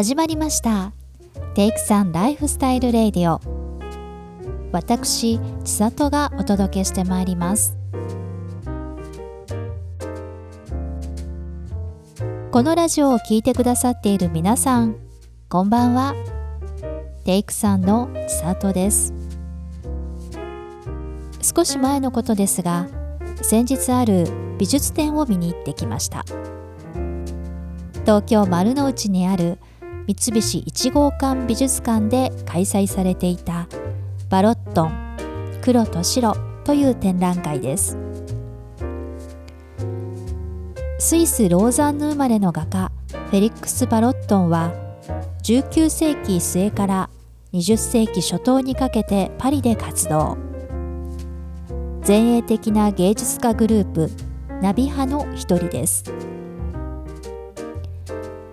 始まりました。テイクさんライフスタイルレディオ。私千里がお届けしてまいります。このラジオを聴いてくださっている皆さんこんばんは。テイクさんの千里です。少し前のことですが先日ある美術展を見に行ってきました。東京丸の内にある三菱一号館美術館で開催されていたバロットン黒と白という展覧会です。スイス・ローザンヌ生まれの画家フェリックス・バロットンは19世紀末から20世紀初頭にかけてパリで活動。前衛的な芸術家グループナビ派の一人です。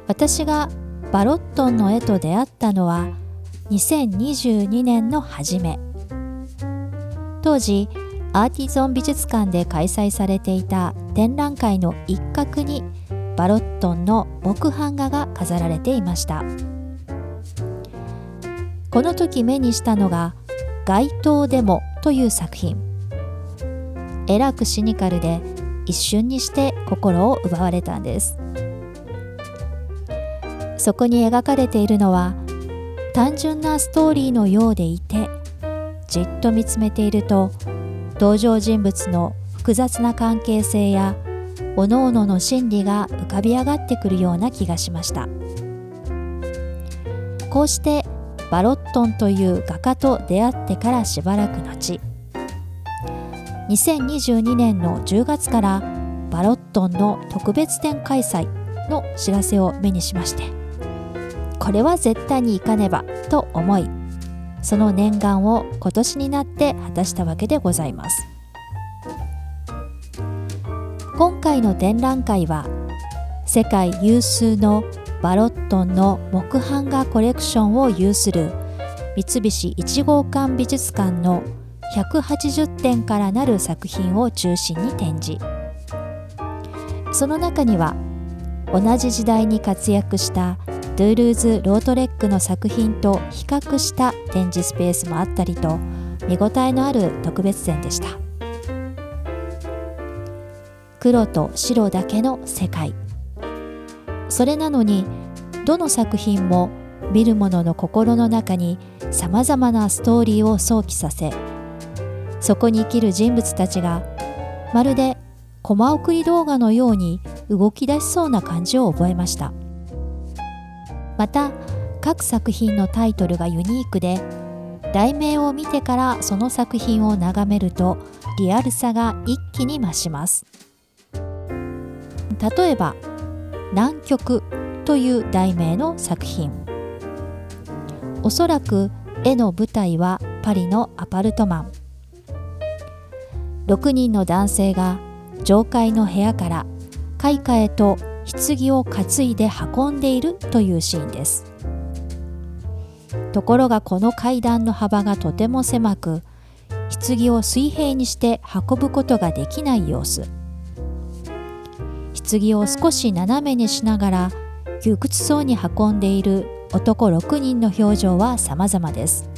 私がバロットンの絵と出会ったのは2022年の初め。当時アーティゾン美術館で開催されていた展覧会の一角にバロットンの木版画が飾られていました。この時目にしたのが「街頭デモ」という作品。えらくシニカルで一瞬にして心を奪われたんです。そこに描かれているのは単純なストーリーのようでいてじっと見つめていると登場人物の複雑な関係性や各々の心理が浮かび上がってくるような気がしました。こうしてバロットンという画家と出会ってからしばらく後2022年の10月からバロットンの特別展開催の知らせを目にしましてこれは絶対に行かねばと思いその念願を今年になって果たしたわけでございます。今回の展覧会は世界有数のバロットンの木版画コレクションを有する三菱一号館美術館の180点からなる作品を中心に展示。その中には同じ時代に活躍したトゥールーズ・ロートレックの作品と比較した展示スペースもあったりと見応えのある特別展でした黒と白だけの世界それなのにどの作品も見る者の心の中にさまざまなストーリーを想起させそこに生きる人物たちがまるでコマ送り動画のように動き出しそうな感じを覚えました。また各作品のタイトルがユニークで題名を見てからその作品を眺めるとリアルさが一気に増します。例えば「南極」という題名の作品。おそらく絵の舞台はパリのアパルトマン。6人の男性が上階の部屋から開花へと棺を担いで運んでいるというシーンです。ところがこの階段の幅がとても狭く棺を水平にして運ぶことができない様子。棺を少し斜めにしながら窮屈そうに運んでいる男6人の表情は様々です。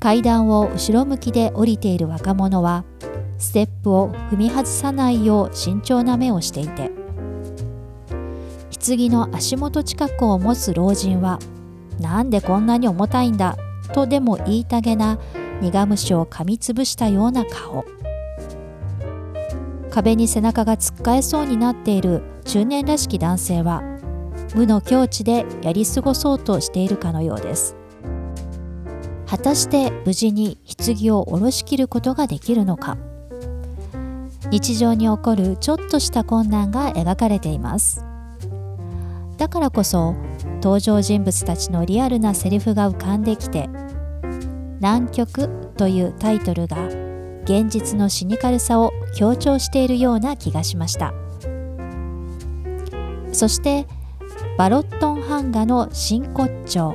階段を後ろ向きで降りている若者はステップを踏み外さないよう慎重な目をしていて棺の足元近くを持つ老人は「なんでこんなに重たいんだ」とでも言いたげな苦虫を噛みつぶしたような顔。壁に背中がつっかえそうになっている中年らしき男性は無の境地でやり過ごそうとしているかのようです。果たして無事に棺を下ろしきることができるのか。日常に起こるちょっとした困難が描かれています。だからこそ登場人物たちのリアルなセリフが浮かんできて「南極」というタイトルが現実のシニカルさを強調しているような気がしました。そしてバロットン版画の真骨頂。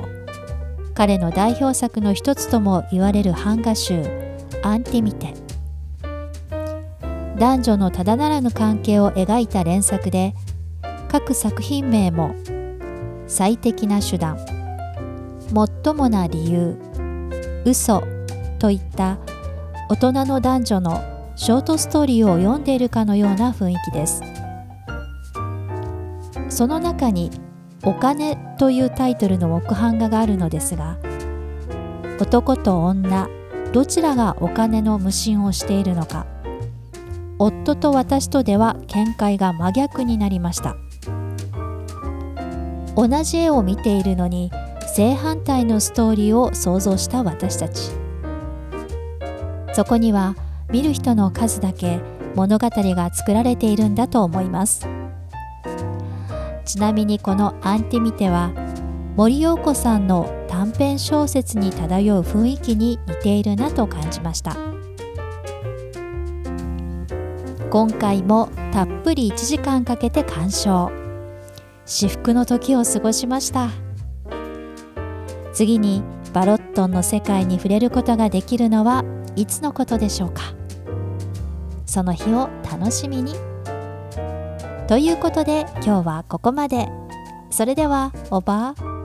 彼の代表作の一つとも言われる版画集「アンティミテ」男女のただならぬ関係を描いた連作で各作品名も最適な手段もっともな理由嘘といった大人の男女のショートストーリーを読んでいるかのような雰囲気です。その中に「お金」というタイトルの木版画があるのですが男と女どちらがお金の無心をしているのか夫と私とでは見解が真逆になりました。同じ絵を見ているのに正反対のストーリーを想像した私たち。そこには見る人の数だけ物語が作られているんだと思います。ちなみにこの「アンティミテ」は森陽子さんの短編小説に漂う雰囲気に似ているなと感じました。今回もたっぷり1時間かけて鑑賞。至福の時を過ごしました。次にバロットンの世界に触れることができるのはいつのことでしょうか？その日を楽しみに。ということで今日はここまで。それではおばあ。